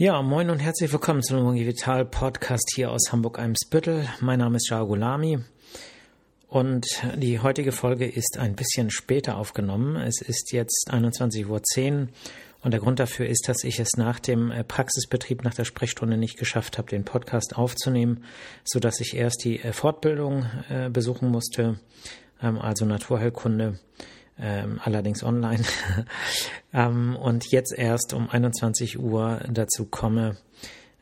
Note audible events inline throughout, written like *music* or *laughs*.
Ja, moin und herzlich willkommen zu einem Vital Podcast hier aus Hamburg-Eimsbüttel. Mein Name ist Shah Gulami und die heutige Folge ist ein bisschen später aufgenommen. Es ist jetzt 21.10 Uhr und der Grund dafür ist, dass ich es nach dem äh, Praxisbetrieb, nach der Sprechstunde nicht geschafft habe, den Podcast aufzunehmen, so dass ich erst die äh, Fortbildung äh, besuchen musste, ähm, also Naturheilkunde ähm, allerdings online. *laughs* ähm, und jetzt erst um 21 Uhr dazu komme,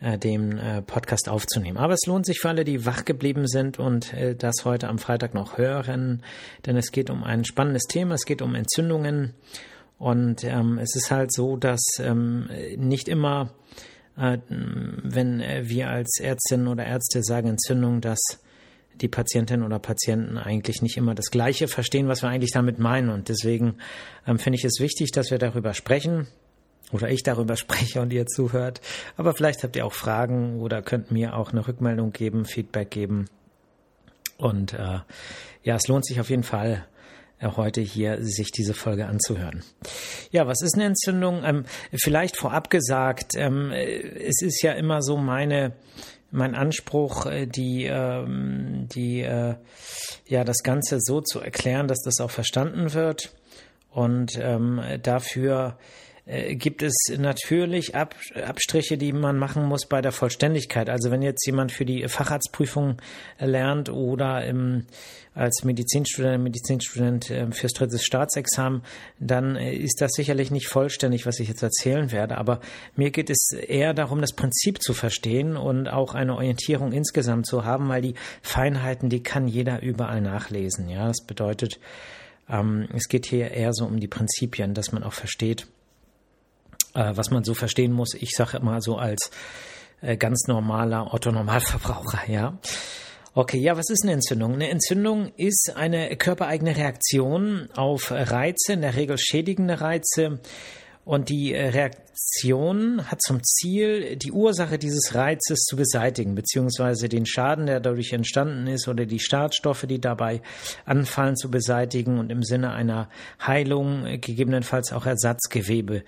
äh, den äh, Podcast aufzunehmen. Aber es lohnt sich für alle, die wach geblieben sind und äh, das heute am Freitag noch hören, denn es geht um ein spannendes Thema, es geht um Entzündungen und ähm, es ist halt so, dass ähm, nicht immer, äh, wenn wir als Ärztinnen oder Ärzte sagen Entzündung, dass die Patientinnen oder Patienten eigentlich nicht immer das Gleiche verstehen, was wir eigentlich damit meinen. Und deswegen ähm, finde ich es wichtig, dass wir darüber sprechen oder ich darüber *laughs* spreche und ihr zuhört. Aber vielleicht habt ihr auch Fragen oder könnt mir auch eine Rückmeldung geben, Feedback geben. Und äh, ja, es lohnt sich auf jeden Fall äh, heute hier sich diese Folge anzuhören. Ja, was ist eine Entzündung? Ähm, vielleicht vorab gesagt, ähm, es ist ja immer so meine mein Anspruch, äh, die, ähm, die, äh, ja, das Ganze so zu erklären, dass das auch verstanden wird. Und ähm, dafür äh, gibt es natürlich Ab Abstriche, die man machen muss bei der Vollständigkeit. Also wenn jetzt jemand für die Facharztprüfung lernt oder im, als Medizinstudent, Medizinstudent äh, fürs drittes Staatsexamen, dann äh, ist das sicherlich nicht vollständig, was ich jetzt erzählen werde. Aber mir geht es eher darum, das Prinzip zu verstehen und auch eine Orientierung insgesamt zu haben, weil die Feinheiten, die kann jeder überall nachlesen. Ja, das bedeutet, ähm, es geht hier eher so um die Prinzipien, dass man auch versteht, äh, was man so verstehen muss. Ich sage immer so als äh, ganz normaler Otto-Normalverbraucher, ja. Okay, ja, was ist eine Entzündung? Eine Entzündung ist eine körpereigene Reaktion auf Reize, in der Regel schädigende Reize. Und die äh, Reaktion hat zum Ziel, die Ursache dieses Reizes zu beseitigen, beziehungsweise den Schaden, der dadurch entstanden ist, oder die Startstoffe, die dabei anfallen, zu beseitigen und im Sinne einer Heilung gegebenenfalls auch Ersatzgewebe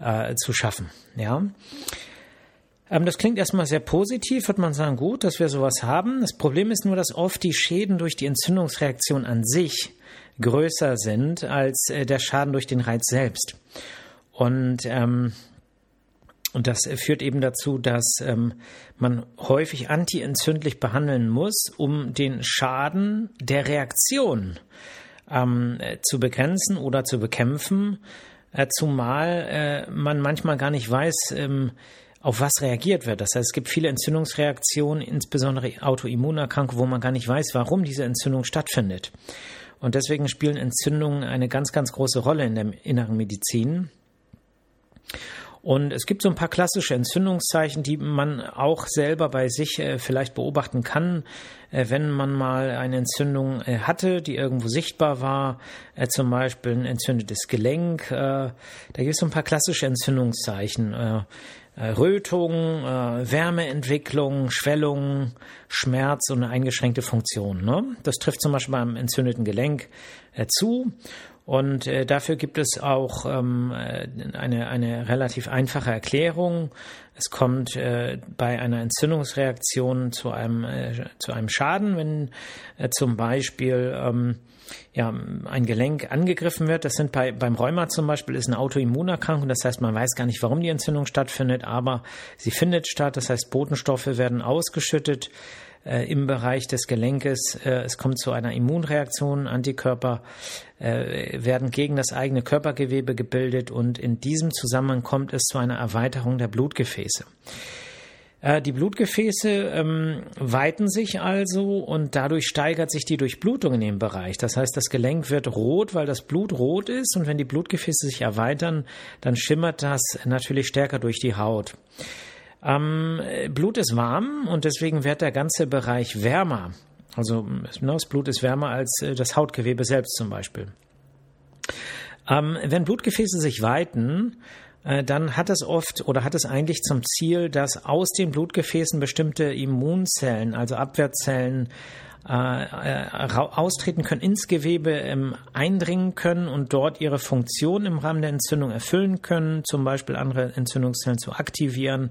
äh, zu schaffen. Ja. Ähm, das klingt erstmal sehr positiv, wird man sagen, gut, dass wir sowas haben. Das Problem ist nur, dass oft die Schäden durch die Entzündungsreaktion an sich größer sind als äh, der Schaden durch den Reiz selbst. Und ähm, und das führt eben dazu, dass ähm, man häufig antientzündlich behandeln muss, um den Schaden der Reaktion ähm, zu begrenzen oder zu bekämpfen äh, zumal äh, man manchmal gar nicht weiß, ähm, auf was reagiert wird. Das heißt, es gibt viele Entzündungsreaktionen, insbesondere Autoimmunerkrankungen, wo man gar nicht weiß, warum diese Entzündung stattfindet. Und deswegen spielen Entzündungen eine ganz, ganz große Rolle in der inneren Medizin. Und es gibt so ein paar klassische Entzündungszeichen, die man auch selber bei sich äh, vielleicht beobachten kann, äh, wenn man mal eine Entzündung äh, hatte, die irgendwo sichtbar war, äh, zum Beispiel ein entzündetes Gelenk. Äh, da gibt es so ein paar klassische Entzündungszeichen. Äh, Rötung, Wärmeentwicklung, Schwellung, Schmerz und eine eingeschränkte Funktion. Ne? Das trifft zum Beispiel beim entzündeten Gelenk zu. Und äh, dafür gibt es auch ähm, äh, eine, eine relativ einfache Erklärung. Es kommt äh, bei einer Entzündungsreaktion zu einem, äh, zu einem Schaden, wenn äh, zum Beispiel ähm, ja, ein Gelenk angegriffen wird. Das sind bei, beim Rheuma zum Beispiel ist eine Autoimmunerkrankung. Das heißt, man weiß gar nicht, warum die Entzündung stattfindet, aber sie findet statt. Das heißt, Botenstoffe werden ausgeschüttet äh, im Bereich des Gelenkes. Äh, es kommt zu einer Immunreaktion. Antikörper äh, werden gegen das eigene Körpergewebe gebildet und in diesem Zusammenhang kommt es zu einer Erweiterung der Blutgefäße. Äh, die Blutgefäße ähm, weiten sich also und dadurch steigert sich die Durchblutung in dem Bereich. Das heißt, das Gelenk wird rot, weil das Blut rot ist und wenn die Blutgefäße sich erweitern, dann schimmert das natürlich stärker durch die Haut. Ähm, Blut ist warm und deswegen wird der ganze Bereich wärmer. Also ne, das Blut ist wärmer als äh, das Hautgewebe selbst zum Beispiel. Ähm, wenn Blutgefäße sich weiten, dann hat es oft oder hat es eigentlich zum Ziel, dass aus den Blutgefäßen bestimmte Immunzellen, also Abwehrzellen, äh, austreten können, ins Gewebe ähm, eindringen können und dort ihre Funktion im Rahmen der Entzündung erfüllen können, zum Beispiel andere Entzündungszellen zu aktivieren.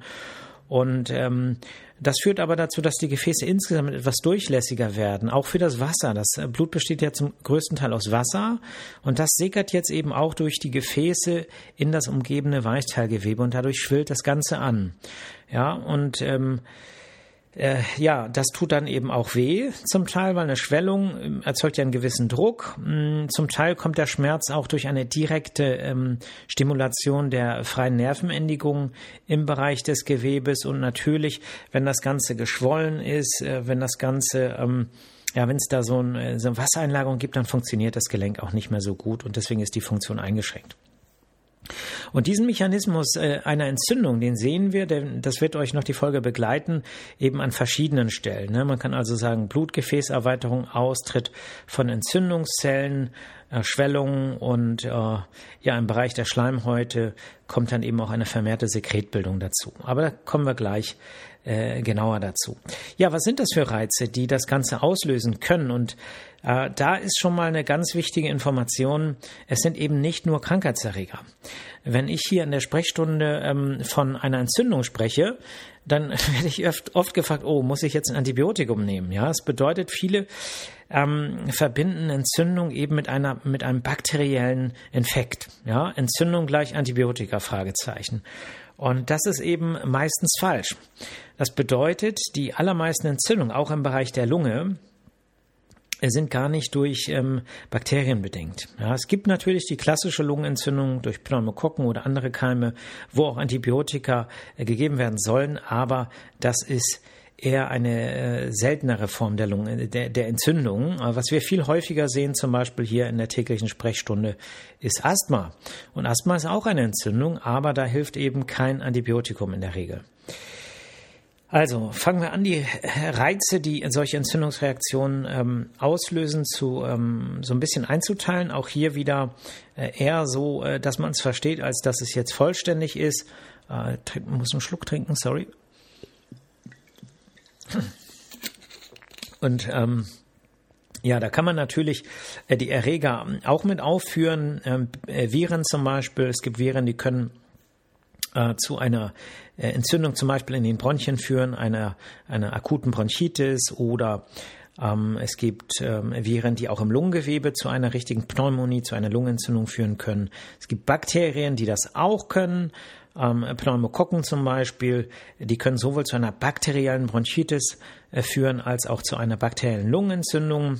Und ähm, das führt aber dazu, dass die Gefäße insgesamt etwas durchlässiger werden, auch für das Wasser. Das Blut besteht ja zum größten Teil aus Wasser und das sickert jetzt eben auch durch die Gefäße in das umgebende Weichteilgewebe und dadurch schwillt das Ganze an. Ja, und ähm, äh, ja, das tut dann eben auch weh zum Teil, weil eine Schwellung ähm, erzeugt ja einen gewissen Druck. Mm, zum Teil kommt der Schmerz auch durch eine direkte ähm, Stimulation der freien Nervenendigung im Bereich des Gewebes und natürlich, wenn das Ganze geschwollen ist, äh, wenn das Ganze ähm, ja, wenn es da so, ein, äh, so eine Wassereinlagerung gibt, dann funktioniert das Gelenk auch nicht mehr so gut und deswegen ist die Funktion eingeschränkt. Und diesen Mechanismus äh, einer Entzündung, den sehen wir, denn das wird euch noch die Folge begleiten, eben an verschiedenen Stellen. Ne? Man kann also sagen, Blutgefäßerweiterung, Austritt von Entzündungszellen, Schwellungen und äh, ja, im Bereich der Schleimhäute kommt dann eben auch eine vermehrte Sekretbildung dazu. Aber da kommen wir gleich äh, genauer dazu. Ja, was sind das für Reize, die das Ganze auslösen können? Und äh, da ist schon mal eine ganz wichtige Information. Es sind eben nicht nur Krankheitserreger. Wenn ich hier in der Sprechstunde ähm, von einer Entzündung spreche, dann *laughs* werde ich oft, gefragt, oh, muss ich jetzt ein Antibiotikum nehmen? Ja, es bedeutet, viele ähm, verbinden Entzündung eben mit einer mit einem bakteriellen Infekt. Ja, Entzündung gleich Antibiotika Fragezeichen. Und das ist eben meistens falsch. Das bedeutet, die allermeisten Entzündungen, auch im Bereich der Lunge, sind gar nicht durch ähm, Bakterien bedingt. Ja, es gibt natürlich die klassische Lungenentzündung durch Pneumokokken oder andere Keime, wo auch Antibiotika äh, gegeben werden sollen, aber das ist eher eine äh, seltenere Form der, Lungen, der, der Entzündung. Was wir viel häufiger sehen, zum Beispiel hier in der täglichen Sprechstunde, ist Asthma. Und Asthma ist auch eine Entzündung, aber da hilft eben kein Antibiotikum in der Regel. Also fangen wir an, die Reize, die solche Entzündungsreaktionen ähm, auslösen, zu ähm, so ein bisschen einzuteilen. Auch hier wieder äh, eher so, äh, dass man es versteht, als dass es jetzt vollständig ist. Äh, muss einen Schluck trinken, sorry. Und ähm, ja, da kann man natürlich äh, die Erreger auch mit aufführen. Ähm, äh, Viren zum Beispiel. Es gibt Viren, die können äh, zu einer äh, Entzündung zum Beispiel in den Bronchien führen, einer, einer akuten Bronchitis oder ähm, es gibt ähm, Viren, die auch im Lungengewebe zu einer richtigen Pneumonie, zu einer Lungenentzündung führen können. Es gibt Bakterien, die das auch können. Ähm, Pneumokokken zum Beispiel, die können sowohl zu einer bakteriellen Bronchitis äh, führen als auch zu einer bakteriellen Lungenentzündung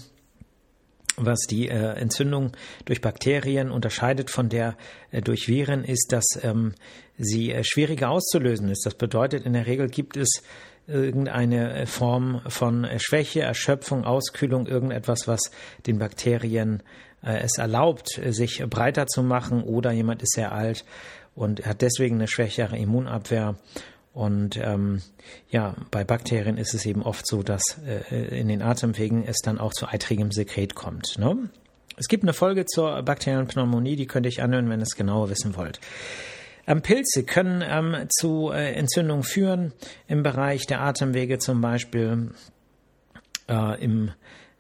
was die äh, Entzündung durch Bakterien unterscheidet von der äh, durch Viren, ist, dass ähm, sie äh, schwieriger auszulösen ist. Das bedeutet, in der Regel gibt es irgendeine äh, Form von äh, Schwäche, Erschöpfung, Auskühlung, irgendetwas, was den Bakterien äh, es erlaubt, sich breiter zu machen oder jemand ist sehr alt und hat deswegen eine schwächere Immunabwehr und ähm, ja, bei Bakterien ist es eben oft so, dass äh, in den Atemwegen es dann auch zu eitrigem Sekret kommt. Ne? Es gibt eine Folge zur bakteriellen Pneumonie, die könnt ihr euch anhören, wenn ihr es genauer wissen wollt. Ähm, Pilze können ähm, zu äh, Entzündungen führen im Bereich der Atemwege zum Beispiel, äh, im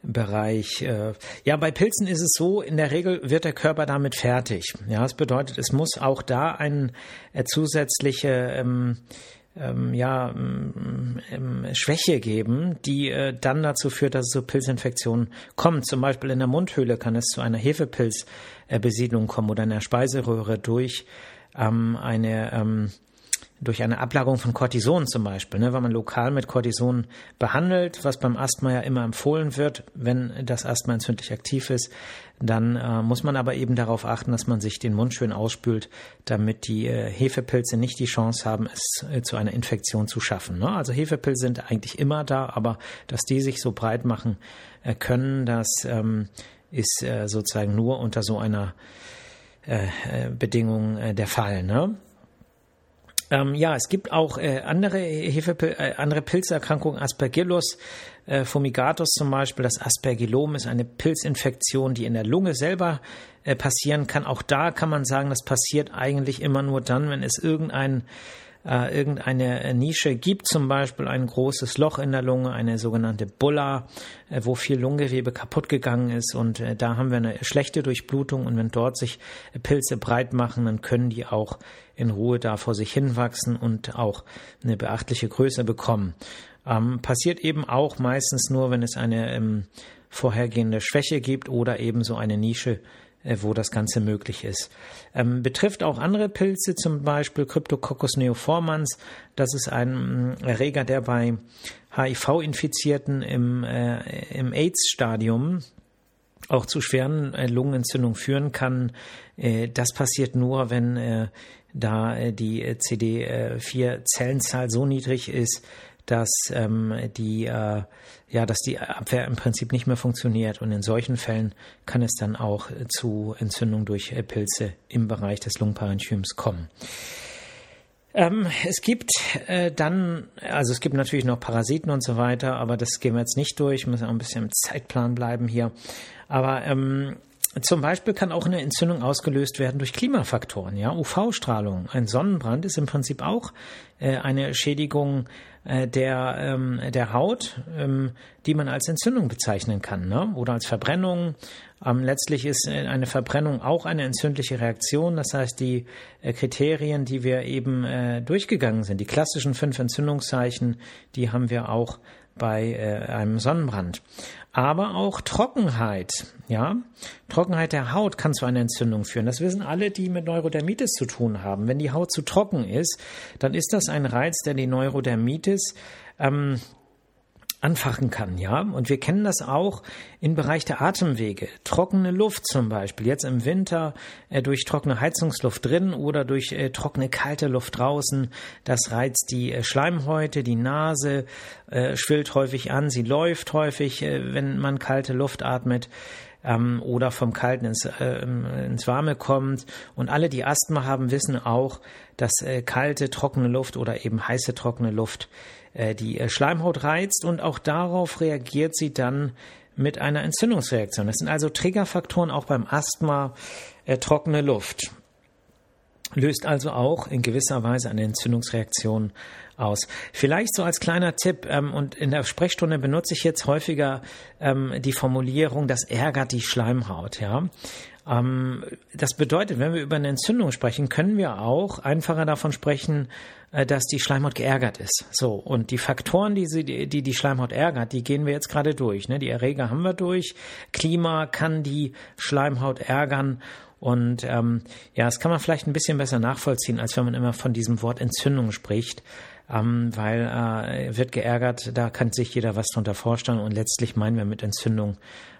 Bereich. Äh, ja, bei Pilzen ist es so, in der Regel wird der Körper damit fertig. Ja, das bedeutet, es muss auch da eine äh, zusätzliche ähm, ähm, ja, ähm, Schwäche geben, die äh, dann dazu führt, dass es zu Pilzinfektionen kommt. Zum Beispiel in der Mundhöhle kann es zu einer Hefepilzbesiedlung kommen oder in der Speiseröhre durch ähm, eine ähm, durch eine Ablagerung von Cortison zum Beispiel, ne, wenn man lokal mit Cortison behandelt, was beim Asthma ja immer empfohlen wird, wenn das Asthma entzündlich aktiv ist, dann äh, muss man aber eben darauf achten, dass man sich den Mund schön ausspült, damit die äh, Hefepilze nicht die Chance haben, es äh, zu einer Infektion zu schaffen. Ne? Also Hefepilze sind eigentlich immer da, aber dass die sich so breit machen äh, können, das ähm, ist äh, sozusagen nur unter so einer äh, Bedingung der Fall. Ne? Ähm, ja, es gibt auch äh, andere Hefepil äh, andere Pilzerkrankungen, Aspergillus äh, fumigatus zum Beispiel. Das Aspergillom ist eine Pilzinfektion, die in der Lunge selber äh, passieren kann. Auch da kann man sagen, das passiert eigentlich immer nur dann, wenn es irgendein äh, irgendeine Nische gibt, zum Beispiel ein großes Loch in der Lunge, eine sogenannte Bulla, äh, wo viel Lungengewebe kaputt gegangen ist und äh, da haben wir eine schlechte Durchblutung und wenn dort sich Pilze breit machen, dann können die auch in Ruhe da vor sich hinwachsen und auch eine beachtliche Größe bekommen. Ähm, passiert eben auch meistens nur, wenn es eine ähm, vorhergehende Schwäche gibt oder eben so eine Nische, äh, wo das Ganze möglich ist. Ähm, betrifft auch andere Pilze, zum Beispiel Cryptococcus neoformans. Das ist ein mm, Erreger, der bei HIV-Infizierten im, äh, im AIDS-Stadium auch zu schweren äh, Lungenentzündungen führen kann. Äh, das passiert nur, wenn äh, da äh, die CD4-Zellenzahl so niedrig ist, dass ähm, die äh, ja, dass die Abwehr im Prinzip nicht mehr funktioniert und in solchen Fällen kann es dann auch zu Entzündung durch äh, Pilze im Bereich des Lungenparenchyms kommen. Ähm, es gibt äh, dann, also es gibt natürlich noch Parasiten und so weiter, aber das gehen wir jetzt nicht durch, müssen auch ein bisschen im Zeitplan bleiben hier. Aber ähm, zum Beispiel kann auch eine Entzündung ausgelöst werden durch Klimafaktoren, ja, UV-Strahlung. Ein Sonnenbrand ist im Prinzip auch äh, eine Schädigung äh, der, ähm, der Haut, ähm, die man als Entzündung bezeichnen kann, ne? oder als Verbrennung. Ähm, letztlich ist äh, eine Verbrennung auch eine entzündliche Reaktion. Das heißt, die äh, Kriterien, die wir eben äh, durchgegangen sind, die klassischen fünf Entzündungszeichen, die haben wir auch bei äh, einem Sonnenbrand. Aber auch Trockenheit, ja. Trockenheit der Haut kann zu einer Entzündung führen. Das wissen alle, die mit Neurodermitis zu tun haben. Wenn die Haut zu trocken ist, dann ist das ein Reiz, der die Neurodermitis ähm, anfachen kann, ja. Und wir kennen das auch im Bereich der Atemwege. Trockene Luft zum Beispiel, jetzt im Winter äh, durch trockene Heizungsluft drin oder durch äh, trockene kalte Luft draußen. Das reizt die äh, Schleimhäute, die Nase äh, schwillt häufig an, sie läuft häufig, äh, wenn man kalte Luft atmet ähm, oder vom Kalten ins, äh, ins Warme kommt. Und alle, die Asthma haben, wissen auch, dass äh, kalte, trockene Luft oder eben heiße, trockene Luft die äh, Schleimhaut reizt und auch darauf reagiert sie dann mit einer Entzündungsreaktion. Das sind also Triggerfaktoren auch beim Asthma, äh, trockene Luft löst also auch in gewisser Weise eine Entzündungsreaktion aus. Vielleicht so als kleiner Tipp, ähm, und in der Sprechstunde benutze ich jetzt häufiger ähm, die Formulierung, das ärgert die Schleimhaut, ja. Ähm, das bedeutet, wenn wir über eine Entzündung sprechen, können wir auch einfacher davon sprechen, äh, dass die Schleimhaut geärgert ist. So, und die Faktoren, die, sie, die die Schleimhaut ärgert, die gehen wir jetzt gerade durch. Ne? Die Erreger haben wir durch. Klima kann die Schleimhaut ärgern. Und ähm, ja, das kann man vielleicht ein bisschen besser nachvollziehen, als wenn man immer von diesem Wort Entzündung spricht. Ähm, weil äh, wird geärgert, da kann sich jeder was drunter vorstellen und letztlich meinen wir mit Entzündung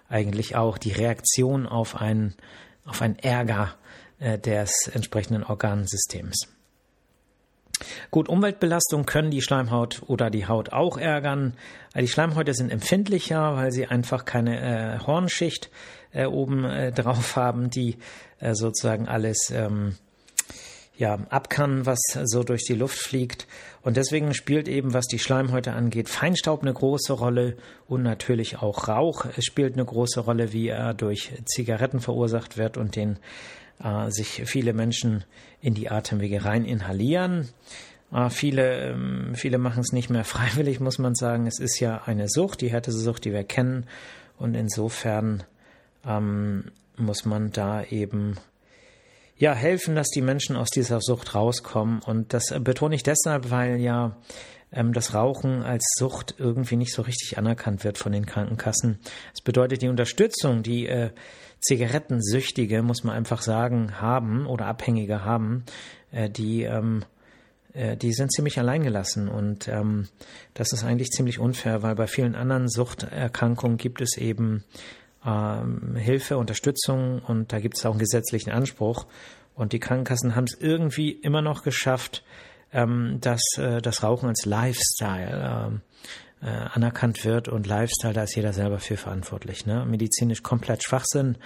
eigentlich auch die Reaktion auf ein, auf ein Ärger äh, des entsprechenden Organsystems. Gut, Umweltbelastung können die Schleimhaut oder die Haut auch ärgern. Äh, die Schleimhäute sind empfindlicher, weil sie einfach keine äh, Hornschicht äh, oben äh, drauf haben, die äh, sozusagen alles ähm, ja, ab was so durch die Luft fliegt. Und deswegen spielt eben, was die Schleimhäute angeht, Feinstaub eine große Rolle und natürlich auch Rauch spielt eine große Rolle, wie er durch Zigaretten verursacht wird und den äh, sich viele Menschen in die Atemwege rein inhalieren. Äh, viele, ähm, viele machen es nicht mehr *laughs* freiwillig, muss man sagen. Es ist ja eine Sucht, die härteste Sucht, die wir kennen. Und insofern ähm, muss man da eben ja helfen, dass die Menschen aus dieser Sucht rauskommen. Und das betone ich deshalb, weil ja ähm, das Rauchen als Sucht irgendwie nicht so richtig anerkannt wird von den Krankenkassen. Es bedeutet die Unterstützung, die äh, Zigarettensüchtige, muss man einfach sagen, haben oder Abhängige haben, äh, die ähm, äh, die sind ziemlich alleingelassen und ähm, das ist eigentlich ziemlich unfair, weil bei vielen anderen Suchterkrankungen gibt es eben ähm, Hilfe, Unterstützung und da gibt es auch einen gesetzlichen Anspruch und die Krankenkassen haben es irgendwie immer noch geschafft, ähm, dass äh, das Rauchen als Lifestyle ähm, äh, anerkannt wird und Lifestyle, da ist jeder selber für verantwortlich. Ne? Medizinisch komplett Schwachsinn,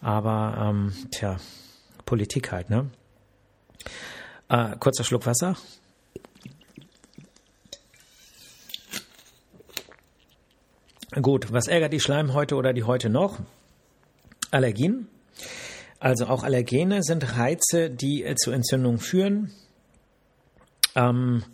aber ähm, tja, Politik halt, ne? Äh, kurzer Schluck Wasser. Gut, was ärgert die Schleimhäute oder die Häute noch? Allergien. Also auch Allergene sind Reize, die äh, zu Entzündungen führen. Ähm,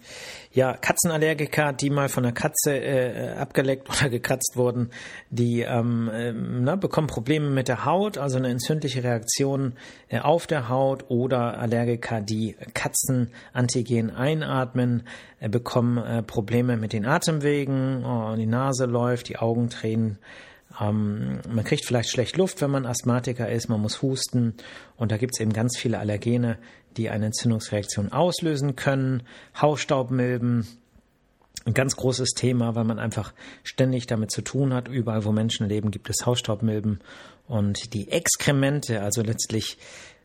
ja, Katzenallergiker, die mal von der Katze äh, abgeleckt oder gekratzt wurden, die ähm, äh, na, bekommen Probleme mit der Haut, also eine entzündliche Reaktion äh, auf der Haut oder Allergiker, die Katzenantigen einatmen, äh, bekommen äh, Probleme mit den Atemwegen, oh, die Nase läuft, die Augen tränen. Ähm, man kriegt vielleicht schlecht Luft, wenn man Asthmatiker ist, man muss husten und da gibt es eben ganz viele Allergene, die eine Entzündungsreaktion auslösen können. Hausstaubmilben, ein ganz großes Thema, weil man einfach ständig damit zu tun hat. Überall, wo Menschen leben, gibt es Hausstaubmilben und die Exkremente, also letztlich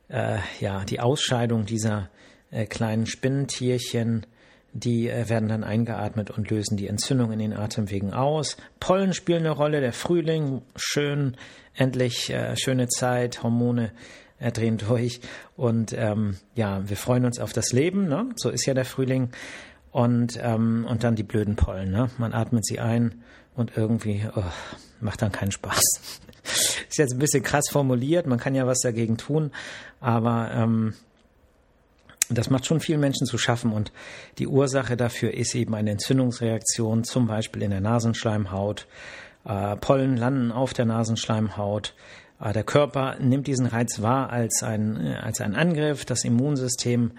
äh, ja die Ausscheidung dieser äh, kleinen Spinnentierchen, die äh, werden dann eingeatmet und lösen die Entzündung in den Atemwegen aus. Pollen spielen eine Rolle, der Frühling, schön, endlich äh, schöne Zeit, Hormone äh, drehen durch. Und ähm, ja, wir freuen uns auf das Leben, ne? so ist ja der Frühling. Und, ähm, und dann die blöden Pollen. Ne? Man atmet sie ein und irgendwie oh, macht dann keinen Spaß. *laughs* ist jetzt ein bisschen krass formuliert, man kann ja was dagegen tun, aber ähm, das macht schon vielen Menschen zu schaffen und die Ursache dafür ist eben eine Entzündungsreaktion, zum Beispiel in der Nasenschleimhaut. Äh, Pollen landen auf der Nasenschleimhaut. Der Körper nimmt diesen Reiz wahr als ein, als ein Angriff. Das Immunsystem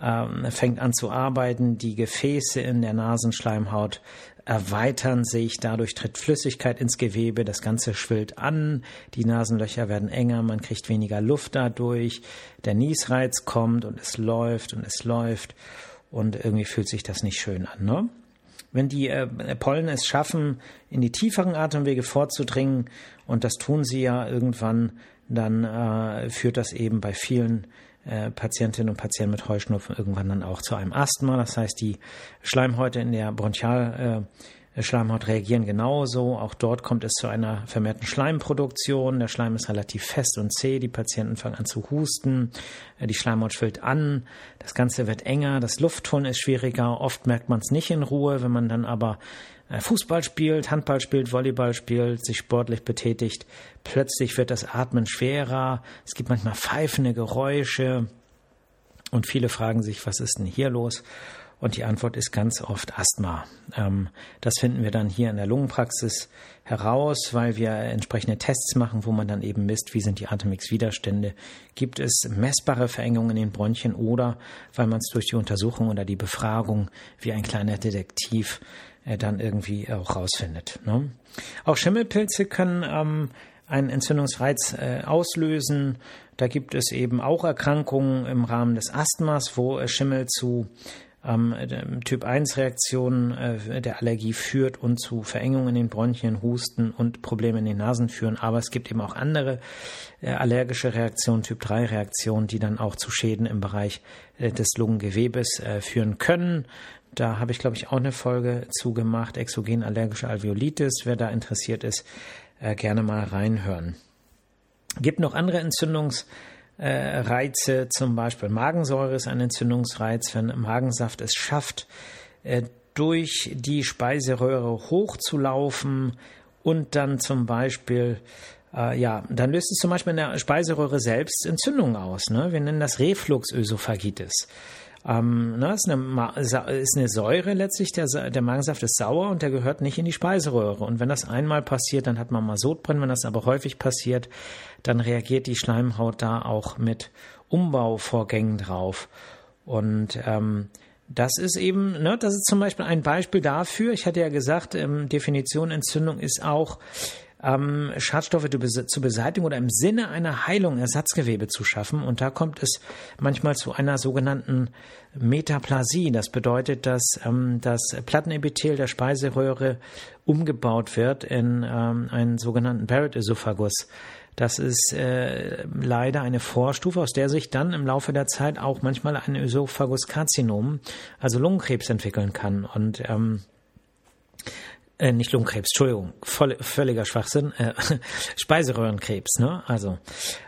äh, fängt an zu arbeiten. Die Gefäße in der Nasenschleimhaut erweitern sich, dadurch tritt Flüssigkeit ins Gewebe, das Ganze schwillt an, die Nasenlöcher werden enger, man kriegt weniger Luft dadurch, der Niesreiz kommt und es läuft und es läuft und irgendwie fühlt sich das nicht schön an. Ne? Wenn die äh, Pollen es schaffen, in die tieferen Atemwege vorzudringen, und das tun sie ja irgendwann, dann äh, führt das eben bei vielen äh, Patientinnen und Patienten mit Heuschnupfen irgendwann dann auch zu einem Asthma. Das heißt, die Schleimhäute in der Bronchial äh, Schleimhaut reagieren genauso. Auch dort kommt es zu einer vermehrten Schleimproduktion. Der Schleim ist relativ fest und zäh. Die Patienten fangen an zu husten. Äh, die Schleimhaut schwillt an. Das Ganze wird enger. Das Luftholen ist schwieriger. Oft merkt man es nicht in Ruhe. Wenn man dann aber äh, Fußball spielt, Handball spielt, Volleyball spielt, sich sportlich betätigt, plötzlich wird das Atmen schwerer, es gibt manchmal pfeifende Geräusche und viele fragen sich, was ist denn hier los? Und die Antwort ist ganz oft Asthma. Ähm, das finden wir dann hier in der Lungenpraxis heraus, weil wir entsprechende Tests machen, wo man dann eben misst, wie sind die Atemwegswiderstände. Gibt es messbare Verengungen in den Bronchien oder weil man es durch die Untersuchung oder die Befragung wie ein kleiner Detektiv äh, dann irgendwie auch rausfindet. Ne? Auch Schimmelpilze können ähm, einen Entzündungsreiz äh, auslösen. Da gibt es eben auch Erkrankungen im Rahmen des Asthmas, wo Schimmel zu ähm, Typ 1 Reaktionen äh, der Allergie führt und zu Verengungen in den Bronchien, Husten und Probleme in den Nasen führen. Aber es gibt eben auch andere äh, allergische Reaktionen, Typ 3 Reaktionen, die dann auch zu Schäden im Bereich äh, des Lungengewebes äh, führen können. Da habe ich, glaube ich, auch eine Folge zugemacht, exogen allergische Alveolitis. Wer da interessiert ist, äh, gerne mal reinhören. Gibt noch andere Entzündungsreize, äh, zum Beispiel Magensäure ist ein Entzündungsreiz, wenn Magensaft es schafft, äh, durch die Speiseröhre hochzulaufen und dann zum Beispiel äh, ja, dann löst es zum Beispiel in der Speiseröhre selbst Entzündungen aus. Ne? Wir nennen das Refluxösophagitis. Ähm, ne, ist, eine, ist eine Säure letztlich, der, der Magensaft ist sauer und der gehört nicht in die Speiseröhre. Und wenn das einmal passiert, dann hat man mal Sodbrennen. Wenn das aber häufig passiert, dann reagiert die Schleimhaut da auch mit Umbauvorgängen drauf. Und ähm, das ist eben, ne, das ist zum Beispiel ein Beispiel dafür. Ich hatte ja gesagt, ähm, Definition Entzündung ist auch ähm, Schadstoffe zu beseitigen oder im Sinne einer Heilung Ersatzgewebe zu schaffen. Und da kommt es manchmal zu einer sogenannten Metaplasie. Das bedeutet, dass ähm, das Plattenepithel der Speiseröhre umgebaut wird in ähm, einen sogenannten Barrett-Esophagus. Das ist äh, leider eine Vorstufe, aus der sich dann im Laufe der Zeit auch manchmal ein Ösophaguskarzinom, also Lungenkrebs entwickeln kann. Und ähm, äh, nicht Lungenkrebs, Entschuldigung, voll, völliger Schwachsinn, äh, *laughs* Speiseröhrenkrebs, ne? Also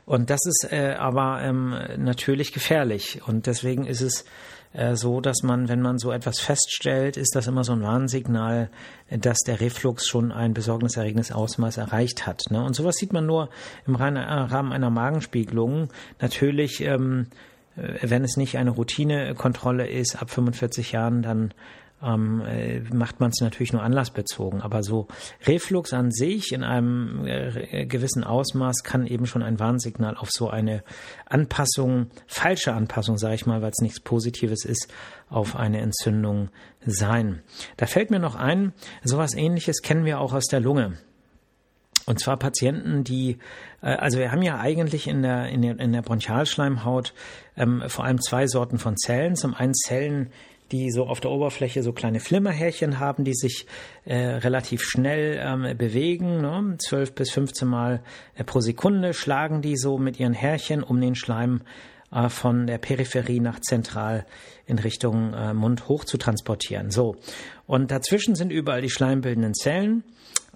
und das ist äh, aber ähm, natürlich gefährlich und deswegen ist es äh, so, dass man, wenn man so etwas feststellt, ist das immer so ein Warnsignal, dass der Reflux schon ein besorgniserregendes Ausmaß erreicht hat. Ne? Und sowas sieht man nur im Rahmen einer Magenspiegelung. Natürlich ähm, wenn es nicht eine Routinekontrolle ist, ab 45 Jahren, dann ähm, äh, macht man es natürlich nur anlassbezogen. Aber so Reflux an sich in einem äh, gewissen Ausmaß kann eben schon ein Warnsignal auf so eine Anpassung, falsche Anpassung, sage ich mal, weil es nichts Positives ist, auf eine Entzündung sein. Da fällt mir noch ein, sowas ähnliches kennen wir auch aus der Lunge. Und zwar Patienten, die, äh, also wir haben ja eigentlich in der, in der, in der Bronchialschleimhaut ähm, vor allem zwei Sorten von Zellen. Zum einen Zellen, die so auf der Oberfläche so kleine Flimmerhärchen haben, die sich äh, relativ schnell ähm, bewegen. Ne? 12 bis 15 Mal äh, pro Sekunde schlagen die so mit ihren Härchen um den Schleim äh, von der Peripherie nach zentral in Richtung äh, Mund hoch zu transportieren. So. Und dazwischen sind überall die schleimbildenden Zellen.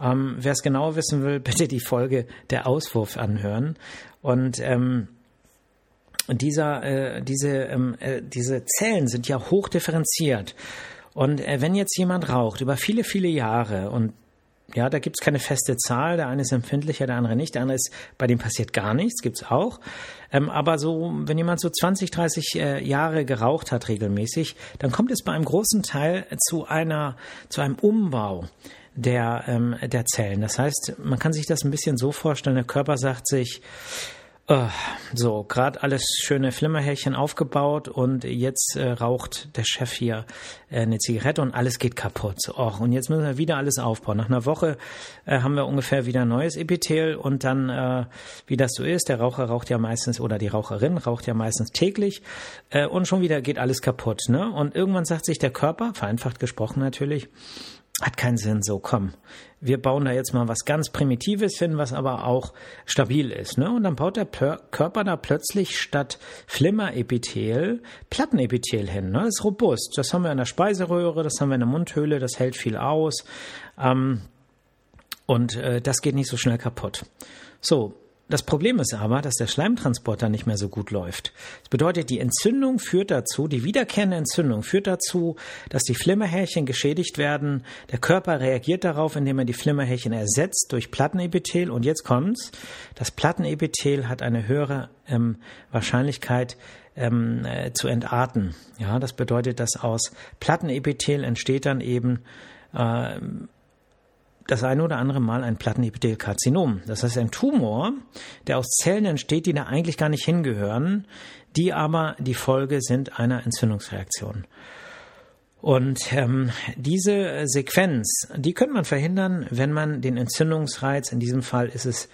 Ähm, Wer es genau wissen will, *laughs* bitte die Folge der Auswurf anhören. Und ähm, dieser, äh, diese, ähm, äh, diese Zellen sind ja hoch differenziert. Und äh, wenn jetzt jemand raucht über viele, viele Jahre und ja, da gibt's keine feste Zahl. Der eine ist empfindlicher, der andere nicht. Der andere ist, bei dem passiert gar nichts, gibt's auch. Ähm, aber so, wenn jemand so 20, 30 äh, Jahre geraucht hat regelmäßig, dann kommt es bei einem großen Teil zu einer, zu einem Umbau der, ähm, der Zellen. Das heißt, man kann sich das ein bisschen so vorstellen, der Körper sagt sich, so, gerade alles schöne Flimmerhärchen aufgebaut und jetzt äh, raucht der Chef hier äh, eine Zigarette und alles geht kaputt. Och, und jetzt müssen wir wieder alles aufbauen. Nach einer Woche äh, haben wir ungefähr wieder neues Epithel und dann, äh, wie das so ist, der Raucher raucht ja meistens oder die Raucherin raucht ja meistens täglich äh, und schon wieder geht alles kaputt. Ne? Und irgendwann sagt sich der Körper, vereinfacht gesprochen natürlich, hat keinen Sinn. So, komm, wir bauen da jetzt mal was ganz Primitives hin, was aber auch stabil ist. Ne? Und dann baut der Körper da plötzlich statt Flimmerepithel Plattenepithel hin. Ne? Das ist robust. Das haben wir in der Speiseröhre, das haben wir in der Mundhöhle, das hält viel aus. Ähm, und äh, das geht nicht so schnell kaputt. So, das Problem ist aber, dass der Schleimtransporter nicht mehr so gut läuft. Das bedeutet, die Entzündung führt dazu, die wiederkehrende Entzündung führt dazu, dass die Flimmerhärchen geschädigt werden. Der Körper reagiert darauf, indem er die Flimmerhärchen ersetzt durch Plattenepithel. Und jetzt kommt's. Das Plattenepithel hat eine höhere ähm, Wahrscheinlichkeit, ähm, äh, zu entarten. Ja, das bedeutet, dass aus Plattenepithel entsteht dann eben äh, das eine oder andere Mal ein Plattenepithelkarzinom. Das heißt ein Tumor, der aus Zellen entsteht, die da eigentlich gar nicht hingehören, die aber die Folge sind einer Entzündungsreaktion. Und ähm, diese Sequenz, die könnte man verhindern, wenn man den Entzündungsreiz, in diesem Fall ist es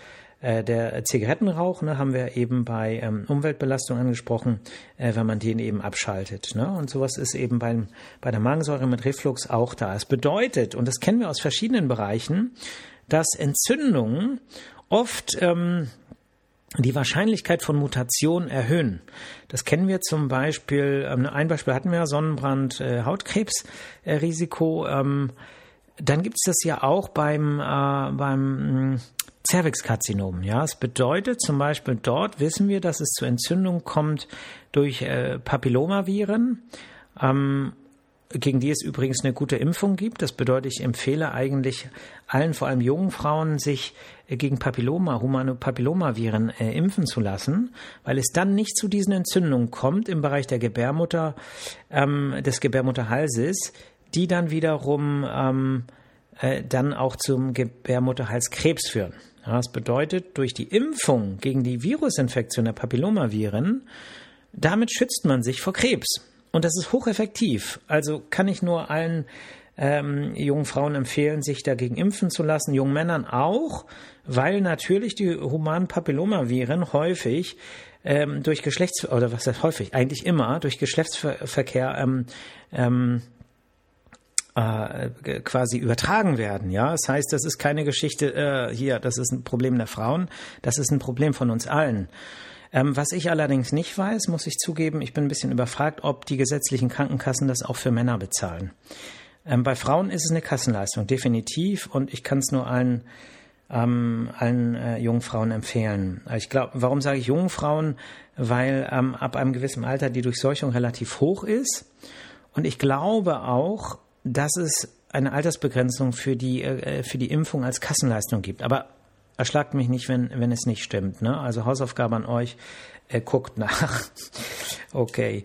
der Zigarettenrauch, ne, haben wir eben bei ähm, Umweltbelastung angesprochen, äh, wenn man den eben abschaltet. Ne? Und sowas ist eben beim, bei der Magensäure mit Reflux auch da. Es bedeutet, und das kennen wir aus verschiedenen Bereichen, dass Entzündungen oft ähm, die Wahrscheinlichkeit von Mutation erhöhen. Das kennen wir zum Beispiel, ähm, ein Beispiel hatten wir, Sonnenbrand, äh, Hautkrebsrisiko. Äh, dann gibt es das ja auch beim, äh, beim Zervixkarzinom. Ja, es bedeutet zum Beispiel dort wissen wir, dass es zu Entzündung kommt durch äh, Papillomaviren, ähm, gegen die es übrigens eine gute Impfung gibt. Das bedeutet, ich empfehle eigentlich allen, vor allem jungen Frauen, sich äh, gegen Papilloma, humane Papillomaviren äh, impfen zu lassen, weil es dann nicht zu diesen Entzündungen kommt im Bereich der Gebärmutter, ähm, des Gebärmutterhalses, die dann wiederum ähm, äh, dann auch zum Gebärmutterhalskrebs führen. Das bedeutet, durch die Impfung gegen die Virusinfektion der Papillomaviren, damit schützt man sich vor Krebs. Und das ist hocheffektiv. Also kann ich nur allen ähm, jungen Frauen empfehlen, sich dagegen impfen zu lassen, jungen Männern auch, weil natürlich die humanen Papillomaviren häufig ähm, durch Geschlechts oder was heißt häufig eigentlich immer durch Geschlechtsverkehr ähm, ähm, äh, quasi übertragen werden. Ja, das heißt, das ist keine Geschichte äh, hier, das ist ein Problem der Frauen, das ist ein Problem von uns allen. Ähm, was ich allerdings nicht weiß, muss ich zugeben, ich bin ein bisschen überfragt, ob die gesetzlichen Krankenkassen das auch für Männer bezahlen. Ähm, bei Frauen ist es eine Kassenleistung, definitiv, und ich kann es nur allen ähm, allen äh, jungen Frauen empfehlen. Ich glaube, warum sage ich jungen Frauen? Weil ähm, ab einem gewissen Alter die Durchseuchung relativ hoch ist. Und ich glaube auch, dass es eine Altersbegrenzung für die, äh, für die Impfung als Kassenleistung gibt. Aber erschlagt mich nicht, wenn, wenn es nicht stimmt. Ne? Also Hausaufgabe an euch, äh, guckt nach. *laughs* okay.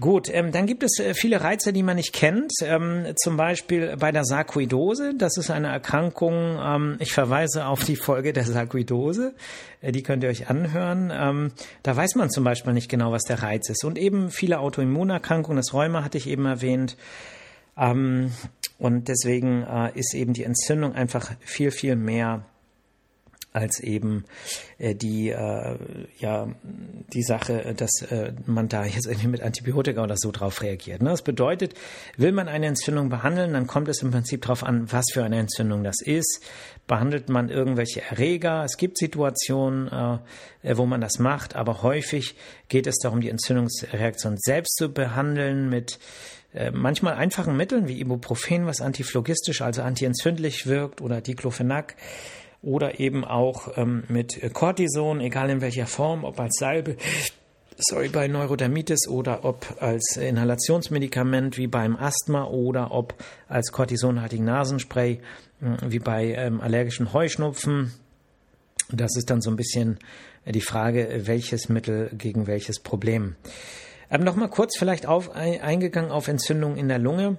Gut, ähm, dann gibt es äh, viele Reize, die man nicht kennt. Ähm, zum Beispiel bei der Sarkoidose. Das ist eine Erkrankung. Ähm, ich verweise auf die Folge der Sarkoidose. Äh, die könnt ihr euch anhören. Ähm, da weiß man zum Beispiel nicht genau, was der Reiz ist. Und eben viele Autoimmunerkrankungen. Das Rheuma hatte ich eben erwähnt. Ähm, und deswegen äh, ist eben die Entzündung einfach viel, viel mehr als eben äh, die äh, ja die Sache, dass äh, man da jetzt irgendwie mit Antibiotika oder so drauf reagiert. Ne? Das bedeutet, will man eine Entzündung behandeln, dann kommt es im Prinzip darauf an, was für eine Entzündung das ist. Behandelt man irgendwelche Erreger? Es gibt Situationen, äh, wo man das macht, aber häufig geht es darum, die Entzündungsreaktion selbst zu behandeln mit äh, manchmal einfachen Mitteln wie Ibuprofen, was antiphlogistisch, also antientzündlich wirkt, oder Diclofenac oder eben auch ähm, mit Cortison, egal in welcher Form, ob als Salbe, sorry, bei Neurodermitis oder ob als Inhalationsmedikament wie beim Asthma oder ob als kortisonhaltigen Nasenspray äh, wie bei ähm, allergischen Heuschnupfen. Das ist dann so ein bisschen die Frage, welches Mittel gegen welches Problem. Ähm, Nochmal kurz vielleicht auf, eingegangen auf Entzündung in der Lunge.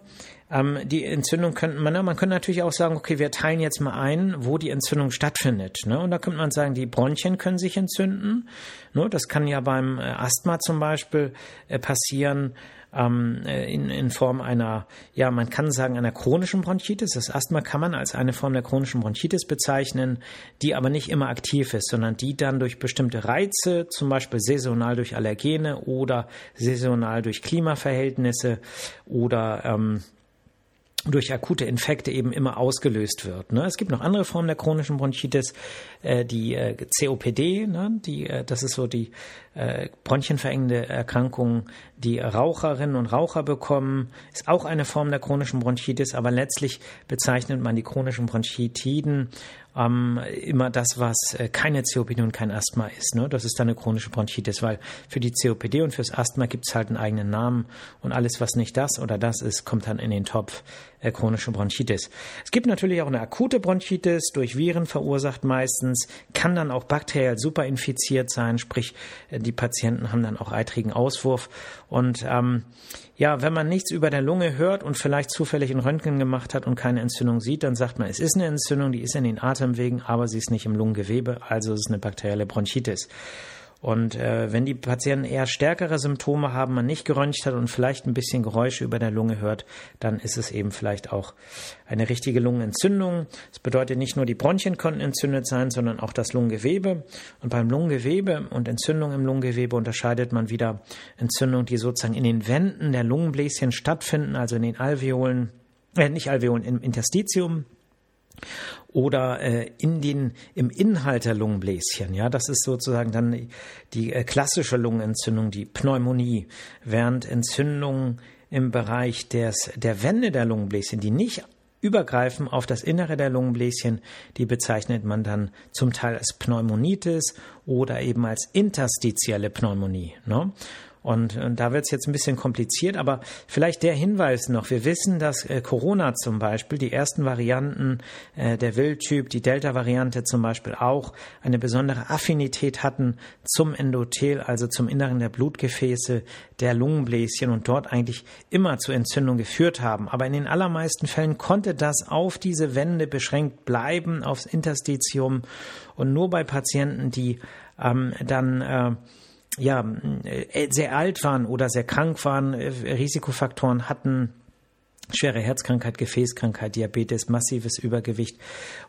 Ähm, die Entzündung könnte man, man könnte natürlich auch sagen, okay, wir teilen jetzt mal ein, wo die Entzündung stattfindet. Ne? Und da könnte man sagen, die Bronchien können sich entzünden. Ne? Das kann ja beim äh, Asthma zum Beispiel äh, passieren ähm, äh, in, in Form einer, ja, man kann sagen, einer chronischen Bronchitis. Das Asthma kann man als eine Form der chronischen Bronchitis bezeichnen, die aber nicht immer aktiv ist, sondern die dann durch bestimmte Reize, zum Beispiel saisonal durch Allergene oder saisonal durch Klimaverhältnisse oder ähm, durch akute Infekte eben immer ausgelöst wird. Ne? Es gibt noch andere Formen der chronischen Bronchitis, äh, die äh, COPD, ne? die, äh, das ist so die bronchienverengende Erkrankung, die Raucherinnen und Raucher bekommen, ist auch eine Form der chronischen Bronchitis, aber letztlich bezeichnet man die chronischen Bronchitiden ähm, immer das, was keine COPD und kein Asthma ist. Ne? Das ist dann eine chronische Bronchitis, weil für die COPD und fürs Asthma gibt es halt einen eigenen Namen und alles, was nicht das oder das ist, kommt dann in den Topf chronische Bronchitis. Es gibt natürlich auch eine akute Bronchitis, durch Viren verursacht meistens, kann dann auch bakteriell superinfiziert sein, sprich äh, die Patienten haben dann auch eitrigen Auswurf und ähm, ja, wenn man nichts über der Lunge hört und vielleicht zufällig ein Röntgen gemacht hat und keine Entzündung sieht, dann sagt man, es ist eine Entzündung, die ist in den Atemwegen, aber sie ist nicht im Lungengewebe, also es ist eine bakterielle Bronchitis. Und äh, wenn die Patienten eher stärkere Symptome haben, man nicht geröntgt hat und vielleicht ein bisschen Geräusche über der Lunge hört, dann ist es eben vielleicht auch eine richtige Lungenentzündung. Das bedeutet nicht nur die Bronchien konnten entzündet sein, sondern auch das Lungengewebe. Und beim Lungengewebe und Entzündung im Lungengewebe unterscheidet man wieder Entzündungen, die sozusagen in den Wänden der Lungenbläschen stattfinden, also in den Alveolen, äh, nicht Alveolen, im Interstitium oder äh, in den im Inhalt der Lungenbläschen. Ja, das ist sozusagen dann die äh, klassische Lungenentzündung, die Pneumonie, während Entzündungen im Bereich des der Wände der Lungenbläschen, die nicht übergreifen auf das Innere der Lungenbläschen, die bezeichnet man dann zum Teil als Pneumonitis oder eben als interstitielle Pneumonie. Ne? Und, und da wird es jetzt ein bisschen kompliziert, aber vielleicht der Hinweis noch. Wir wissen, dass äh, Corona zum Beispiel, die ersten Varianten, äh, der Wildtyp, die Delta-Variante zum Beispiel auch eine besondere Affinität hatten zum Endothel, also zum Inneren der Blutgefäße, der Lungenbläschen und dort eigentlich immer zu Entzündung geführt haben. Aber in den allermeisten Fällen konnte das auf diese Wände beschränkt bleiben, aufs Interstitium und nur bei Patienten, die ähm, dann äh, ja, äh, sehr alt waren oder sehr krank waren, äh, Risikofaktoren hatten, schwere Herzkrankheit, Gefäßkrankheit, Diabetes, massives Übergewicht.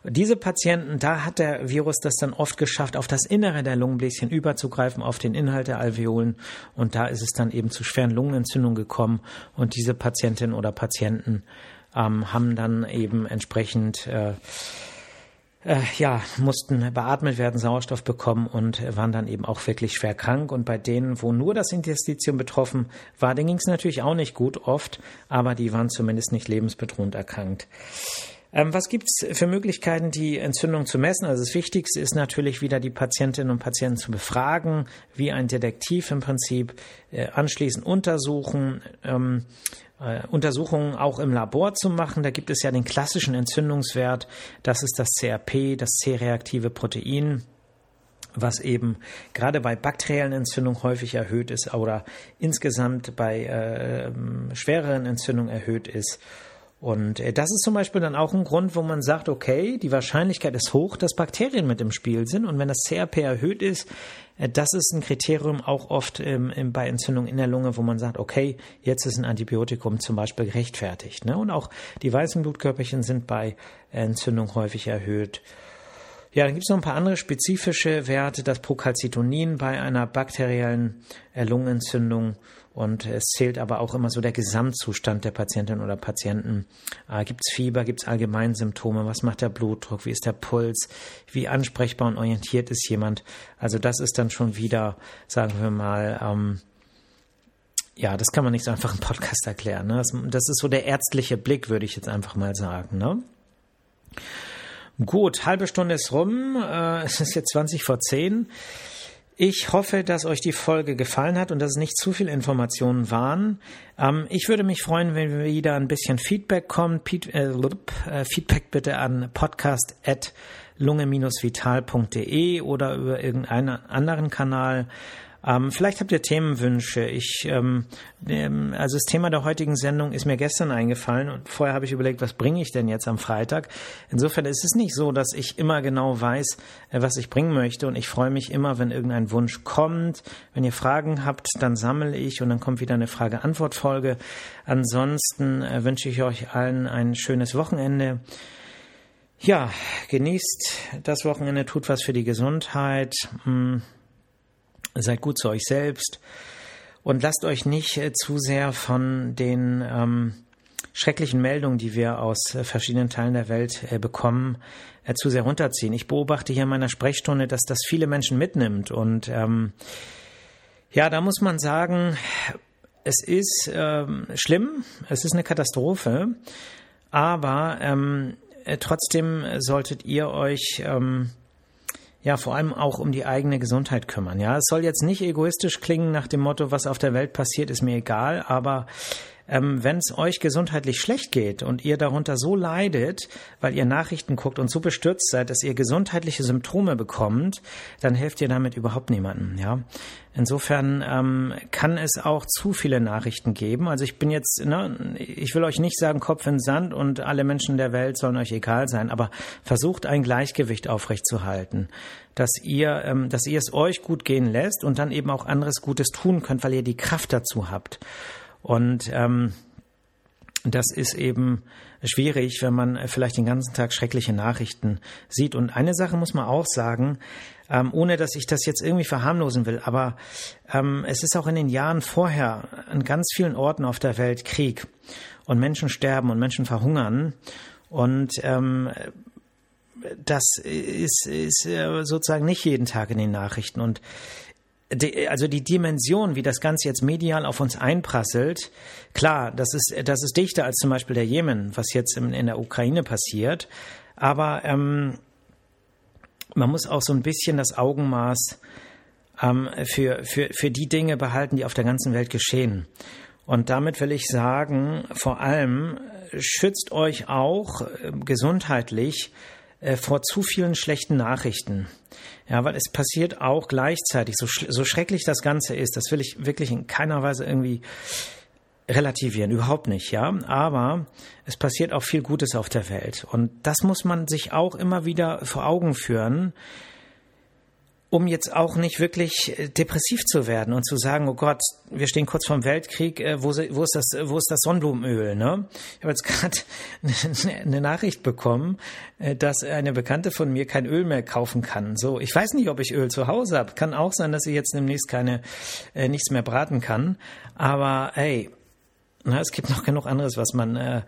Diese Patienten, da hat der Virus das dann oft geschafft, auf das Innere der Lungenbläschen überzugreifen, auf den Inhalt der Alveolen. Und da ist es dann eben zu schweren Lungenentzündungen gekommen. Und diese Patientinnen oder Patienten ähm, haben dann eben entsprechend äh, äh, ja, mussten beatmet werden, Sauerstoff bekommen und waren dann eben auch wirklich schwer krank. Und bei denen, wo nur das Interstitium betroffen war, denen ging es natürlich auch nicht gut oft, aber die waren zumindest nicht lebensbedrohend erkrankt. Ähm, was gibt es für Möglichkeiten, die Entzündung zu messen? Also das Wichtigste ist natürlich wieder die Patientinnen und Patienten zu befragen, wie ein Detektiv im Prinzip, äh, anschließend untersuchen, ähm, äh, Untersuchungen auch im Labor zu machen. Da gibt es ja den klassischen Entzündungswert, das ist das CRP, das C-reaktive Protein was eben gerade bei bakteriellen Entzündungen häufig erhöht ist oder insgesamt bei äh, schwereren Entzündungen erhöht ist. Und äh, das ist zum Beispiel dann auch ein Grund, wo man sagt, okay, die Wahrscheinlichkeit ist hoch, dass Bakterien mit im Spiel sind. Und wenn das CRP erhöht ist, äh, das ist ein Kriterium auch oft ähm, bei Entzündungen in der Lunge, wo man sagt, okay, jetzt ist ein Antibiotikum zum Beispiel gerechtfertigt. Ne? Und auch die weißen Blutkörperchen sind bei Entzündung häufig erhöht. Ja, dann gibt es noch ein paar andere spezifische Werte, das Procalcitonin bei einer bakteriellen Lungenentzündung und es zählt aber auch immer so der Gesamtzustand der Patientin oder Patienten. Äh, gibt es Fieber, gibt es Allgemeinsymptome, was macht der Blutdruck, wie ist der Puls, wie ansprechbar und orientiert ist jemand. Also das ist dann schon wieder, sagen wir mal, ähm, ja, das kann man nicht so einfach im Podcast erklären. Ne? Das, das, ist so der ärztliche Blick, würde ich jetzt einfach mal sagen. Ne? Gut, halbe Stunde ist rum. Äh, es ist jetzt 20 vor 10. Ich hoffe, dass euch die Folge gefallen hat und dass es nicht zu viele Informationen waren. Ähm, ich würde mich freuen, wenn wieder ein bisschen Feedback kommt. Piet, äh, äh, Feedback bitte an podcast.lunge-vital.de oder über irgendeinen anderen Kanal. Ähm, vielleicht habt ihr Themenwünsche. Ich, ähm, ähm, also das Thema der heutigen Sendung ist mir gestern eingefallen und vorher habe ich überlegt, was bringe ich denn jetzt am Freitag? Insofern ist es nicht so, dass ich immer genau weiß, äh, was ich bringen möchte und ich freue mich immer, wenn irgendein Wunsch kommt. Wenn ihr Fragen habt, dann sammle ich und dann kommt wieder eine Frage-Antwort-Folge. Ansonsten äh, wünsche ich euch allen ein schönes Wochenende. Ja, genießt das Wochenende, tut was für die Gesundheit. Hm. Seid gut zu euch selbst und lasst euch nicht äh, zu sehr von den ähm, schrecklichen Meldungen, die wir aus äh, verschiedenen Teilen der Welt äh, bekommen, zu sehr runterziehen. Ich beobachte hier in meiner Sprechstunde, dass das viele Menschen mitnimmt. Und ähm, ja, da muss man sagen, es ist ähm, schlimm, es ist eine Katastrophe, aber ähm, äh, trotzdem solltet ihr euch ähm, ja vor allem auch um die eigene Gesundheit kümmern. Ja, es soll jetzt nicht egoistisch klingen nach dem Motto, was auf der Welt passiert, ist mir egal, aber ähm, wenn es euch gesundheitlich schlecht geht und ihr darunter so leidet, weil ihr Nachrichten guckt und so bestürzt seid, dass ihr gesundheitliche Symptome bekommt, dann helft ihr damit überhaupt niemandem. Ja, insofern ähm, kann es auch zu viele Nachrichten geben. Also ich bin jetzt, ne, ich will euch nicht sagen Kopf in Sand und alle Menschen der Welt sollen euch egal sein, aber versucht ein Gleichgewicht aufrechtzuerhalten, dass ihr, ähm, dass ihr es euch gut gehen lässt und dann eben auch anderes Gutes tun könnt, weil ihr die Kraft dazu habt. Und ähm, das ist eben schwierig, wenn man vielleicht den ganzen Tag schreckliche Nachrichten sieht. Und eine Sache muss man auch sagen, ähm, ohne dass ich das jetzt irgendwie verharmlosen will, aber ähm, es ist auch in den Jahren vorher an ganz vielen Orten auf der Welt Krieg und Menschen sterben und Menschen verhungern. Und ähm, das ist, ist äh, sozusagen nicht jeden Tag in den Nachrichten. Und die, also die Dimension, wie das Ganze jetzt medial auf uns einprasselt, klar, das ist, das ist dichter als zum Beispiel der Jemen, was jetzt in, in der Ukraine passiert. Aber ähm, man muss auch so ein bisschen das Augenmaß ähm, für, für, für die Dinge behalten, die auf der ganzen Welt geschehen. Und damit will ich sagen, vor allem schützt euch auch äh, gesundheitlich äh, vor zu vielen schlechten Nachrichten. Ja, weil es passiert auch gleichzeitig, so, so schrecklich das Ganze ist, das will ich wirklich in keiner Weise irgendwie relativieren, überhaupt nicht, ja. Aber es passiert auch viel Gutes auf der Welt. Und das muss man sich auch immer wieder vor Augen führen, um jetzt auch nicht wirklich äh, depressiv zu werden und zu sagen, oh Gott, wir stehen kurz vorm Weltkrieg, äh, wo, wo, ist, das, wo ist das Sonnenblumenöl? Ne? Ich habe jetzt *laughs* gerade eine Nachricht bekommen, äh, dass eine Bekannte von mir kein Öl mehr kaufen kann. So, ich weiß nicht, ob ich Öl zu Hause habe. Kann auch sein, dass ich jetzt demnächst keine äh, nichts mehr braten kann. Aber hey, na, es gibt noch genug anderes, was man äh,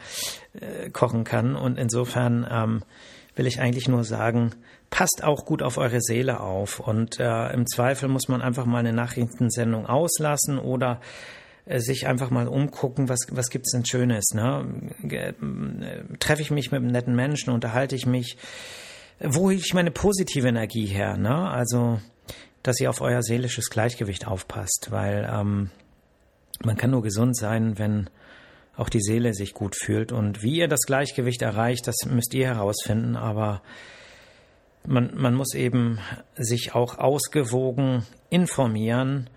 äh, kochen kann. Und insofern ähm, will ich eigentlich nur sagen, passt auch gut auf eure Seele auf. Und äh, im Zweifel muss man einfach mal eine Nachrichtensendung auslassen oder äh, sich einfach mal umgucken, was, was gibt's denn Schönes, ne? Äh, treffe ich mich mit einem netten Menschen, unterhalte ich mich, wo hole ich meine positive Energie her, ne? Also, dass ihr auf euer seelisches Gleichgewicht aufpasst, weil ähm, man kann nur gesund sein, wenn auch die Seele sich gut fühlt. Und wie ihr das Gleichgewicht erreicht, das müsst ihr herausfinden, aber man, man muss eben sich auch ausgewogen informieren.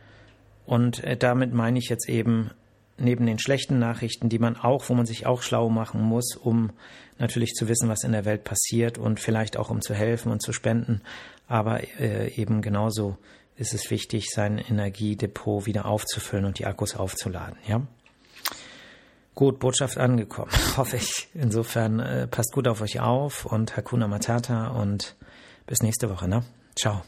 Und äh, damit meine ich jetzt eben neben den schlechten Nachrichten, die man auch, wo man sich auch schlau machen muss, um natürlich zu wissen, was in der Welt passiert und vielleicht auch um zu helfen und zu spenden. Aber äh, eben genauso ist es wichtig, sein Energiedepot wieder aufzufüllen und die Akkus aufzuladen, ja. Gut, Botschaft angekommen, *laughs* hoffe ich. Insofern äh, passt gut auf euch auf und Hakuna Matata und bis nächste Woche, ne? Ciao.